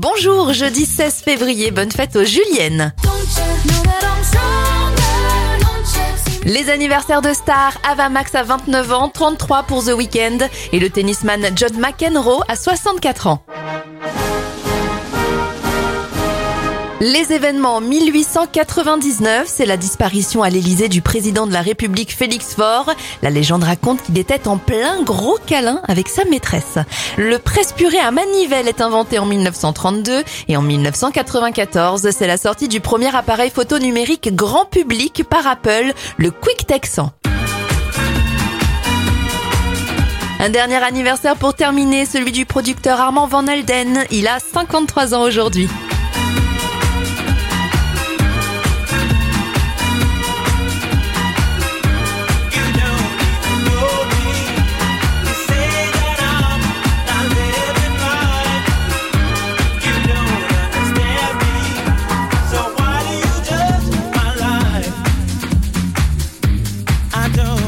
Bonjour, jeudi 16 février, bonne fête aux Juliennes. Les anniversaires de stars, Ava Max à 29 ans, 33 pour The Weeknd et le tennisman John McEnroe à 64 ans. Les événements 1899, c'est la disparition à l'Élysée du président de la République Félix Faure. La légende raconte qu'il était en plein gros câlin avec sa maîtresse. Le presse-purée à manivelle est inventé en 1932 et en 1994, c'est la sortie du premier appareil photo numérique grand public par Apple, le QuickTech 100. Un dernier anniversaire pour terminer, celui du producteur Armand Van Alden. Il a 53 ans aujourd'hui. Don't.